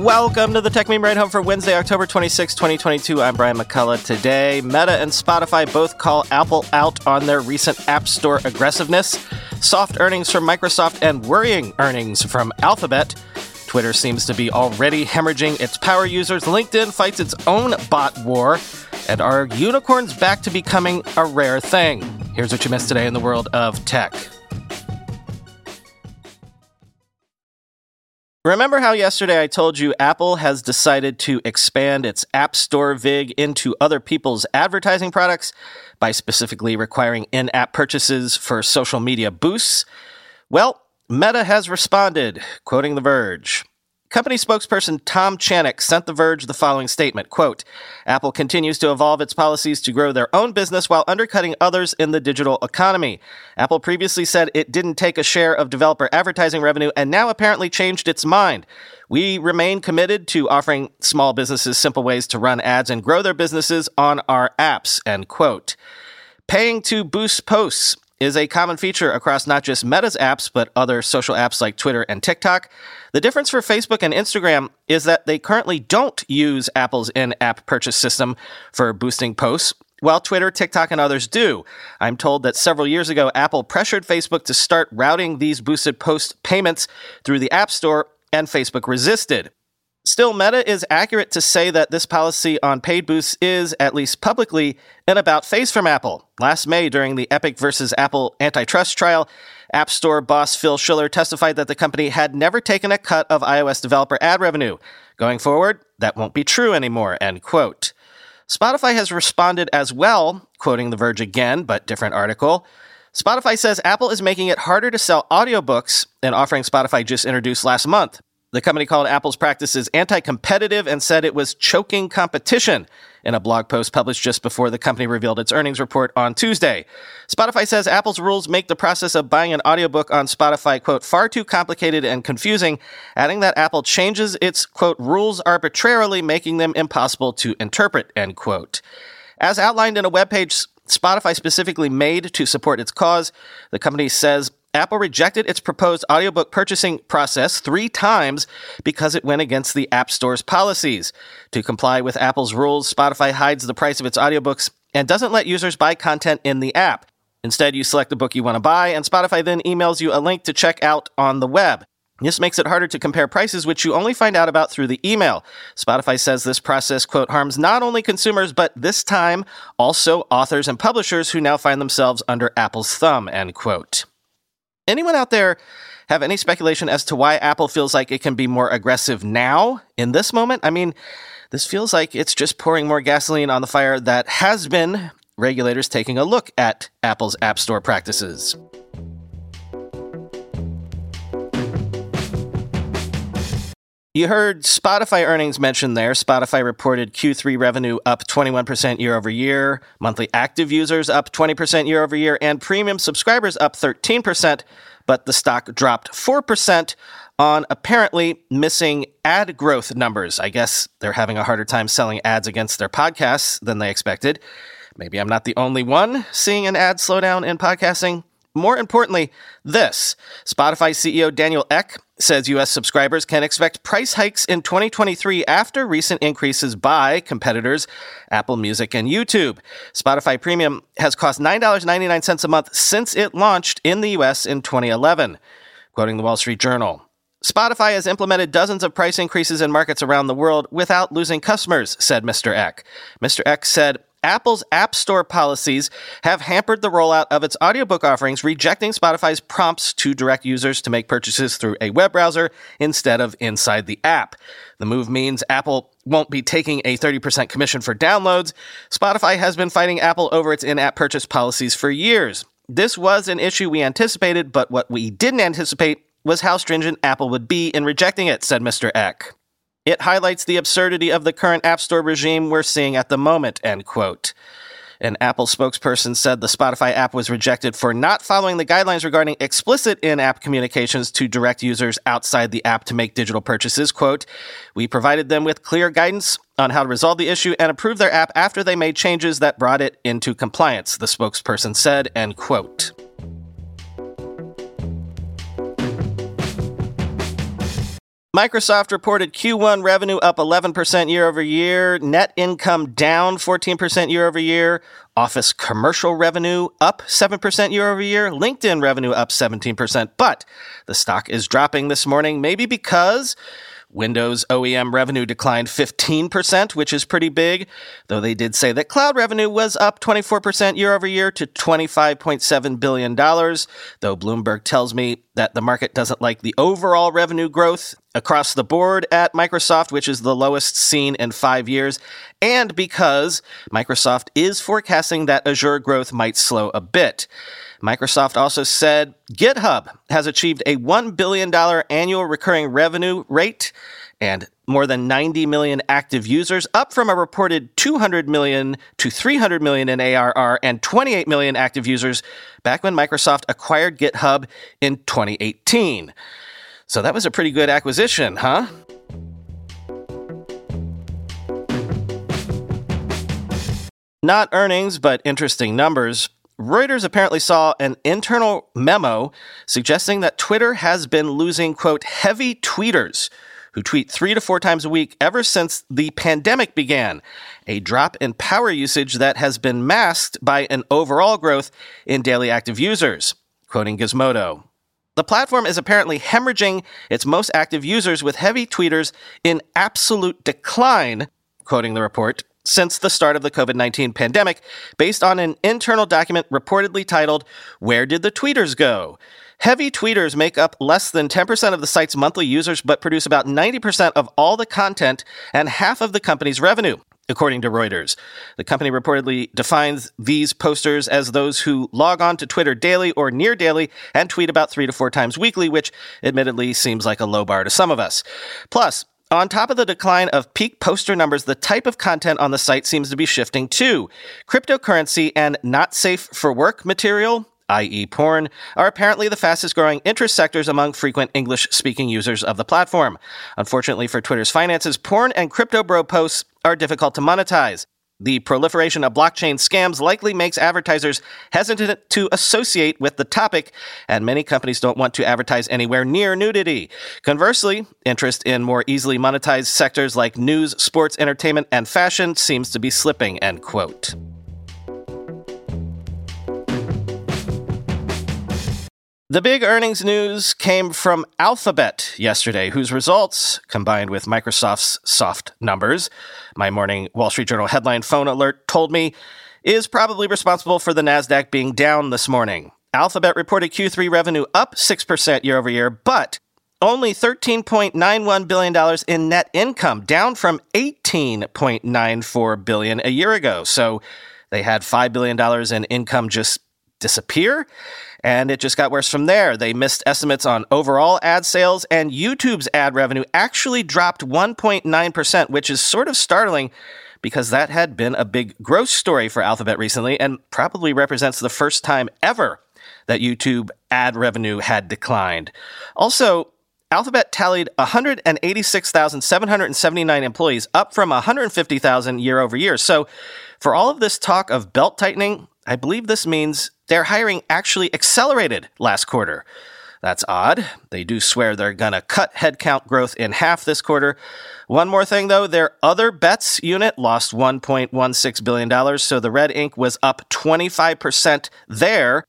Welcome to the Techmeme Ride Home for Wednesday, October 26, 2022. I'm Brian McCullough. Today, Meta and Spotify both call Apple out on their recent App Store aggressiveness, soft earnings from Microsoft, and worrying earnings from Alphabet. Twitter seems to be already hemorrhaging its power users. LinkedIn fights its own bot war. And are unicorns back to becoming a rare thing? Here's what you missed today in the world of tech. Remember how yesterday I told you Apple has decided to expand its App Store VIG into other people's advertising products by specifically requiring in app purchases for social media boosts? Well, Meta has responded, quoting The Verge. Company spokesperson Tom Channick sent The Verge the following statement, quote, Apple continues to evolve its policies to grow their own business while undercutting others in the digital economy. Apple previously said it didn't take a share of developer advertising revenue and now apparently changed its mind. We remain committed to offering small businesses simple ways to run ads and grow their businesses on our apps, end quote. Paying to boost posts is a common feature across not just Meta's apps, but other social apps like Twitter and TikTok. The difference for Facebook and Instagram is that they currently don't use Apple's in app purchase system for boosting posts, while Twitter, TikTok, and others do. I'm told that several years ago, Apple pressured Facebook to start routing these boosted post payments through the App Store, and Facebook resisted. Still, Meta is accurate to say that this policy on paid boosts is, at least publicly, an about face from Apple. Last May, during the Epic versus Apple antitrust trial, App Store boss Phil Schiller testified that the company had never taken a cut of iOS developer ad revenue. Going forward, that won't be true anymore, end quote. Spotify has responded as well, quoting The Verge again, but different article. Spotify says Apple is making it harder to sell audiobooks, an offering Spotify just introduced last month. The company called Apple's practices anti competitive and said it was choking competition in a blog post published just before the company revealed its earnings report on Tuesday. Spotify says Apple's rules make the process of buying an audiobook on Spotify, quote, far too complicated and confusing, adding that Apple changes its, quote, rules arbitrarily, making them impossible to interpret, end quote. As outlined in a webpage Spotify specifically made to support its cause, the company says Apple rejected its proposed audiobook purchasing process three times because it went against the App Store's policies. To comply with Apple's rules, Spotify hides the price of its audiobooks and doesn't let users buy content in the app. Instead, you select the book you want to buy, and Spotify then emails you a link to check out on the web. This makes it harder to compare prices, which you only find out about through the email. Spotify says this process, quote, harms not only consumers, but this time also authors and publishers who now find themselves under Apple's thumb, end quote. Anyone out there have any speculation as to why Apple feels like it can be more aggressive now in this moment? I mean, this feels like it's just pouring more gasoline on the fire that has been regulators taking a look at Apple's App Store practices. You heard Spotify earnings mentioned there. Spotify reported Q3 revenue up 21% year over year, monthly active users up 20% year over year, and premium subscribers up 13%, but the stock dropped 4% on apparently missing ad growth numbers. I guess they're having a harder time selling ads against their podcasts than they expected. Maybe I'm not the only one seeing an ad slowdown in podcasting. More importantly, this Spotify CEO Daniel Ek says U.S. subscribers can expect price hikes in 2023 after recent increases by competitors Apple Music and YouTube. Spotify Premium has cost $9.99 a month since it launched in the U.S. in 2011. Quoting the Wall Street Journal. Spotify has implemented dozens of price increases in markets around the world without losing customers, said Mr. Ek. Mr. Ek said, Apple's App Store policies have hampered the rollout of its audiobook offerings, rejecting Spotify's prompts to direct users to make purchases through a web browser instead of inside the app. The move means Apple won't be taking a 30% commission for downloads. Spotify has been fighting Apple over its in app purchase policies for years. This was an issue we anticipated, but what we didn't anticipate was how stringent Apple would be in rejecting it, said Mr. Ek. It highlights the absurdity of the current App Store regime we're seeing at the moment, end quote. An Apple spokesperson said the Spotify app was rejected for not following the guidelines regarding explicit in-app communications to direct users outside the app to make digital purchases. Quote, we provided them with clear guidance on how to resolve the issue and approve their app after they made changes that brought it into compliance, the spokesperson said, end quote. Microsoft reported Q1 revenue up 11% year over year, net income down 14% year over year, Office commercial revenue up 7% year over year, LinkedIn revenue up 17%. But the stock is dropping this morning, maybe because Windows OEM revenue declined 15%, which is pretty big, though they did say that cloud revenue was up 24% year over year to $25.7 billion, though Bloomberg tells me that the market doesn't like the overall revenue growth across the board at Microsoft, which is the lowest seen in five years, and because Microsoft is forecasting that Azure growth might slow a bit. Microsoft also said GitHub has achieved a $1 billion annual recurring revenue rate and more than 90 million active users, up from a reported 200 million to 300 million in ARR and 28 million active users back when Microsoft acquired GitHub in 2018. So that was a pretty good acquisition, huh? Not earnings, but interesting numbers. Reuters apparently saw an internal memo suggesting that Twitter has been losing, quote, heavy tweeters who tweet three to four times a week ever since the pandemic began, a drop in power usage that has been masked by an overall growth in daily active users, quoting Gizmodo. The platform is apparently hemorrhaging its most active users with heavy tweeters in absolute decline, quoting the report, since the start of the COVID 19 pandemic, based on an internal document reportedly titled, Where Did the Tweeters Go? Heavy tweeters make up less than 10% of the site's monthly users, but produce about 90% of all the content and half of the company's revenue. According to Reuters, the company reportedly defines these posters as those who log on to Twitter daily or near daily and tweet about three to four times weekly, which admittedly seems like a low bar to some of us. Plus, on top of the decline of peak poster numbers, the type of content on the site seems to be shifting too. Cryptocurrency and not safe for work material, i.e., porn, are apparently the fastest growing interest sectors among frequent English speaking users of the platform. Unfortunately for Twitter's finances, porn and crypto bro posts are difficult to monetize. The proliferation of blockchain scams likely makes advertisers hesitant to associate with the topic, and many companies don't want to advertise anywhere near nudity. Conversely, interest in more easily monetized sectors like news, sports, entertainment, and fashion seems to be slipping, end quote. The big earnings news came from Alphabet yesterday, whose results, combined with Microsoft's soft numbers, my morning Wall Street Journal headline phone alert told me, is probably responsible for the NASDAQ being down this morning. Alphabet reported Q3 revenue up 6% year over year, but only $13.91 billion in net income, down from 18.94 billion a year ago. So they had $5 billion in income just disappear. And it just got worse from there. They missed estimates on overall ad sales, and YouTube's ad revenue actually dropped 1.9%, which is sort of startling because that had been a big growth story for Alphabet recently and probably represents the first time ever that YouTube ad revenue had declined. Also, Alphabet tallied 186,779 employees, up from 150,000 year over year. So, for all of this talk of belt tightening, I believe this means their hiring actually accelerated last quarter. That's odd. They do swear they're going to cut headcount growth in half this quarter. One more thing, though their other bets unit lost $1.16 billion, so the red ink was up 25% there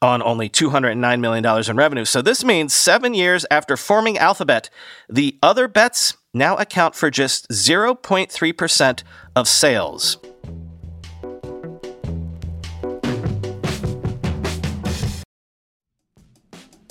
on only $209 million in revenue. So this means seven years after forming Alphabet, the other bets now account for just 0.3% of sales.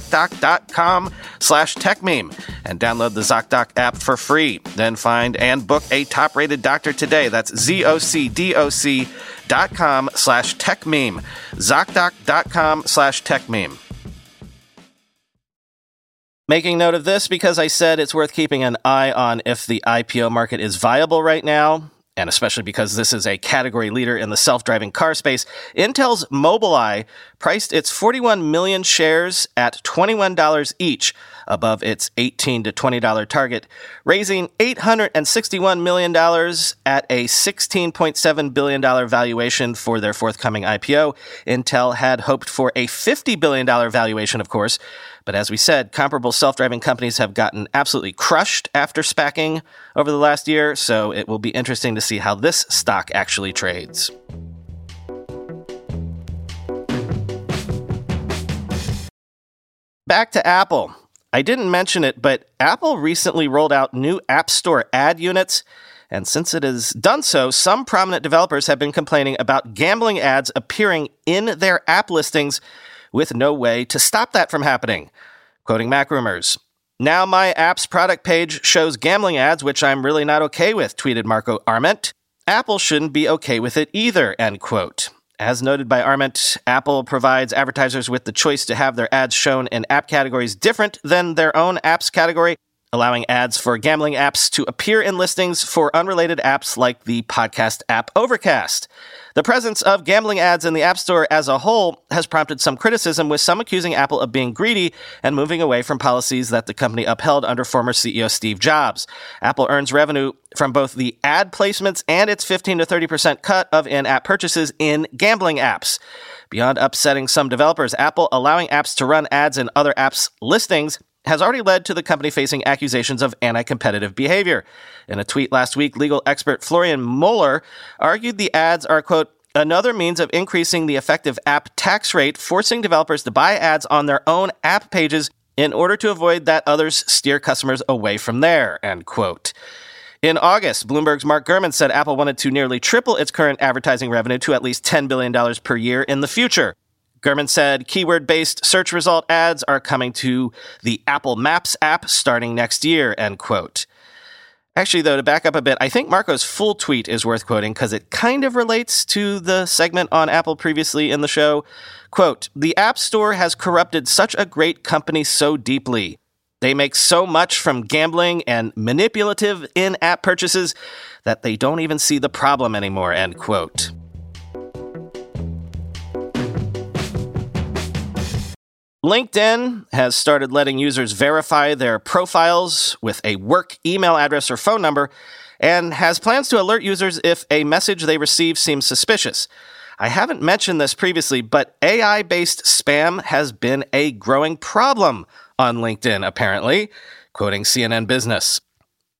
ZocDoc.com slash TechMeme and download the ZocDoc app for free. Then find and book a top rated doctor today. That's Z O C D O C ZocDoc.com slash techmeme. ZocDoc.com slash techmeme. Making note of this because I said it's worth keeping an eye on if the IPO market is viable right now and especially because this is a category leader in the self-driving car space, Intel's Mobileye priced its 41 million shares at $21 each, above its 18 to $20 target, raising $861 million at a $16.7 billion valuation for their forthcoming IPO. Intel had hoped for a $50 billion valuation, of course, but as we said, comparable self driving companies have gotten absolutely crushed after SPACing over the last year, so it will be interesting to see how this stock actually trades. Back to Apple. I didn't mention it, but Apple recently rolled out new App Store ad units. And since it has done so, some prominent developers have been complaining about gambling ads appearing in their app listings with no way to stop that from happening. Quoting MacRumors. Now my app's product page shows gambling ads, which I'm really not okay with, tweeted Marco Arment. Apple shouldn't be okay with it either, end quote. As noted by Arment, Apple provides advertisers with the choice to have their ads shown in app categories different than their own apps category, allowing ads for gambling apps to appear in listings for unrelated apps like the podcast app Overcast. The presence of gambling ads in the App Store as a whole has prompted some criticism, with some accusing Apple of being greedy and moving away from policies that the company upheld under former CEO Steve Jobs. Apple earns revenue from both the ad placements and its 15 to 30% cut of in app purchases in gambling apps. Beyond upsetting some developers, Apple allowing apps to run ads in other apps' listings has already led to the company facing accusations of anti competitive behavior. In a tweet last week, legal expert Florian Muller argued the ads are, quote, another means of increasing the effective app tax rate, forcing developers to buy ads on their own app pages in order to avoid that others steer customers away from there, end quote. In August, Bloomberg's Mark Gurman said Apple wanted to nearly triple its current advertising revenue to at least $10 billion per year in the future. Gurman said keyword based search result ads are coming to the Apple Maps app starting next year, end quote. Actually, though, to back up a bit, I think Marco's full tweet is worth quoting because it kind of relates to the segment on Apple previously in the show. Quote, the App Store has corrupted such a great company so deeply. They make so much from gambling and manipulative in app purchases that they don't even see the problem anymore, end quote. LinkedIn has started letting users verify their profiles with a work email address or phone number and has plans to alert users if a message they receive seems suspicious. I haven't mentioned this previously, but AI based spam has been a growing problem on LinkedIn, apparently, quoting CNN Business.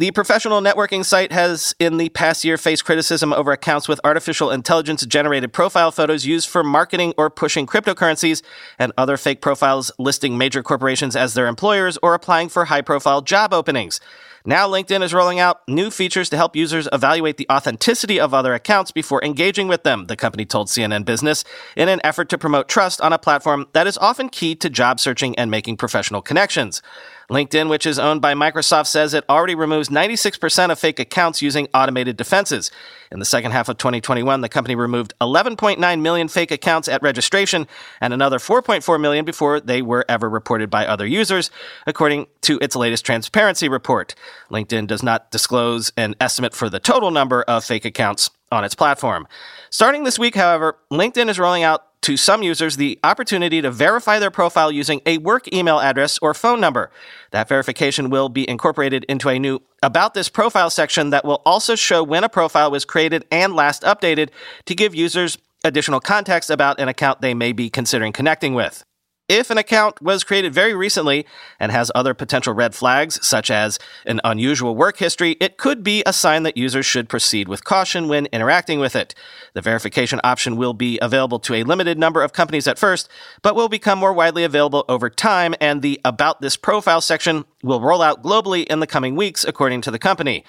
The professional networking site has, in the past year, faced criticism over accounts with artificial intelligence generated profile photos used for marketing or pushing cryptocurrencies and other fake profiles listing major corporations as their employers or applying for high profile job openings. Now, LinkedIn is rolling out new features to help users evaluate the authenticity of other accounts before engaging with them, the company told CNN Business, in an effort to promote trust on a platform that is often key to job searching and making professional connections. LinkedIn, which is owned by Microsoft, says it already removes 96% of fake accounts using automated defenses. In the second half of 2021, the company removed 11.9 million fake accounts at registration and another 4.4 million before they were ever reported by other users, according to its latest transparency report. LinkedIn does not disclose an estimate for the total number of fake accounts on its platform. Starting this week, however, LinkedIn is rolling out to some users the opportunity to verify their profile using a work email address or phone number. That verification will be incorporated into a new About This Profile section that will also show when a profile was created and last updated to give users additional context about an account they may be considering connecting with. If an account was created very recently and has other potential red flags, such as an unusual work history, it could be a sign that users should proceed with caution when interacting with it. The verification option will be available to a limited number of companies at first, but will become more widely available over time, and the About This Profile section will roll out globally in the coming weeks, according to the company.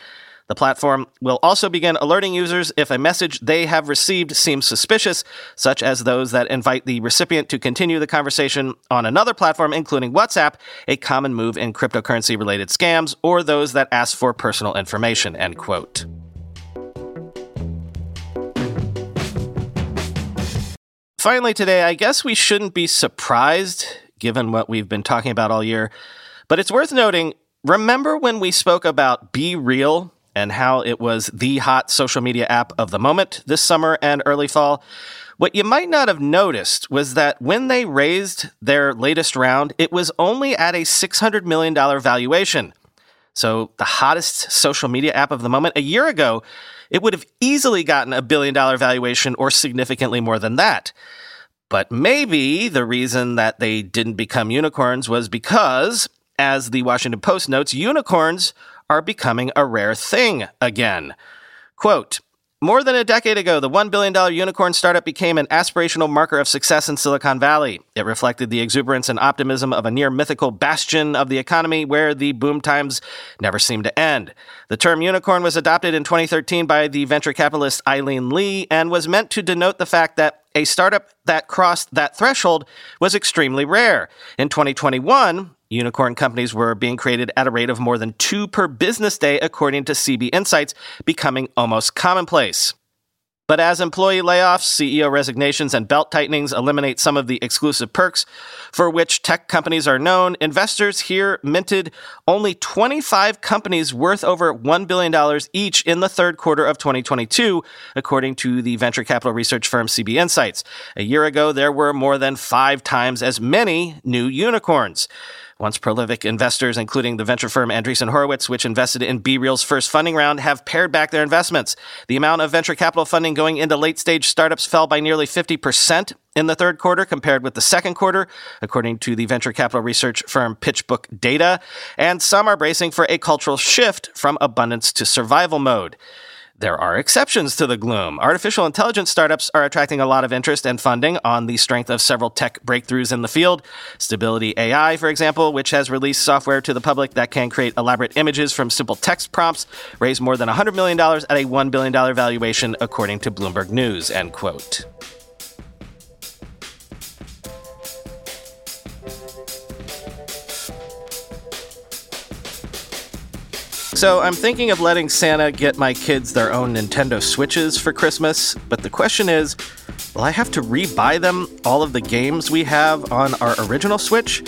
The platform will also begin alerting users if a message they have received seems suspicious, such as those that invite the recipient to continue the conversation on another platform, including WhatsApp, a common move in cryptocurrency related scams, or those that ask for personal information. End quote. Finally, today, I guess we shouldn't be surprised given what we've been talking about all year, but it's worth noting remember when we spoke about BeReal and how it was the hot social media app of the moment this summer and early fall. What you might not have noticed was that when they raised their latest round, it was only at a $600 million valuation. So, the hottest social media app of the moment. A year ago, it would have easily gotten a billion dollar valuation or significantly more than that. But maybe the reason that they didn't become unicorns was because, as the Washington Post notes, unicorns are becoming a rare thing again. Quote, more than a decade ago, the $1 billion unicorn startup became an aspirational marker of success in Silicon Valley. It reflected the exuberance and optimism of a near mythical bastion of the economy where the boom times never seemed to end. The term unicorn was adopted in 2013 by the venture capitalist Aileen Lee and was meant to denote the fact that a startup that crossed that threshold was extremely rare. In 2021, Unicorn companies were being created at a rate of more than two per business day, according to CB Insights, becoming almost commonplace. But as employee layoffs, CEO resignations, and belt tightenings eliminate some of the exclusive perks for which tech companies are known, investors here minted only 25 companies worth over $1 billion each in the third quarter of 2022, according to the venture capital research firm CB Insights. A year ago, there were more than five times as many new unicorns. Once prolific investors, including the venture firm Andreessen Horowitz, which invested in BeReal's first funding round, have pared back their investments. The amount of venture capital funding going into late stage startups fell by nearly 50% in the third quarter compared with the second quarter, according to the venture capital research firm PitchBook Data. And some are bracing for a cultural shift from abundance to survival mode. There are exceptions to the gloom. Artificial intelligence startups are attracting a lot of interest and funding on the strength of several tech breakthroughs in the field. Stability AI, for example, which has released software to the public that can create elaborate images from simple text prompts, raised more than $100 million at a $1 billion valuation, according to Bloomberg News, end quote. So I'm thinking of letting Santa get my kids their own Nintendo Switches for Christmas, but the question is will I have to re-buy them all of the games we have on our original Switch?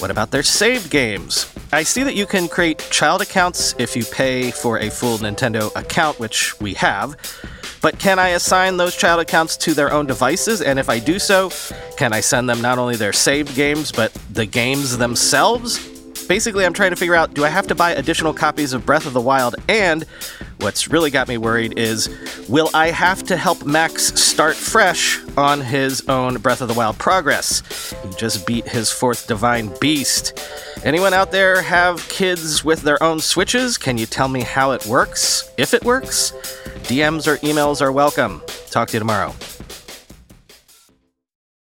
What about their saved games? I see that you can create child accounts if you pay for a full Nintendo account, which we have. But can I assign those child accounts to their own devices? And if I do so, can I send them not only their saved games, but the games themselves? Basically, I'm trying to figure out do I have to buy additional copies of Breath of the Wild? And what's really got me worried is will I have to help Max start fresh on his own Breath of the Wild progress? He just beat his fourth Divine Beast. Anyone out there have kids with their own Switches? Can you tell me how it works? If it works? DMs or emails are welcome. Talk to you tomorrow.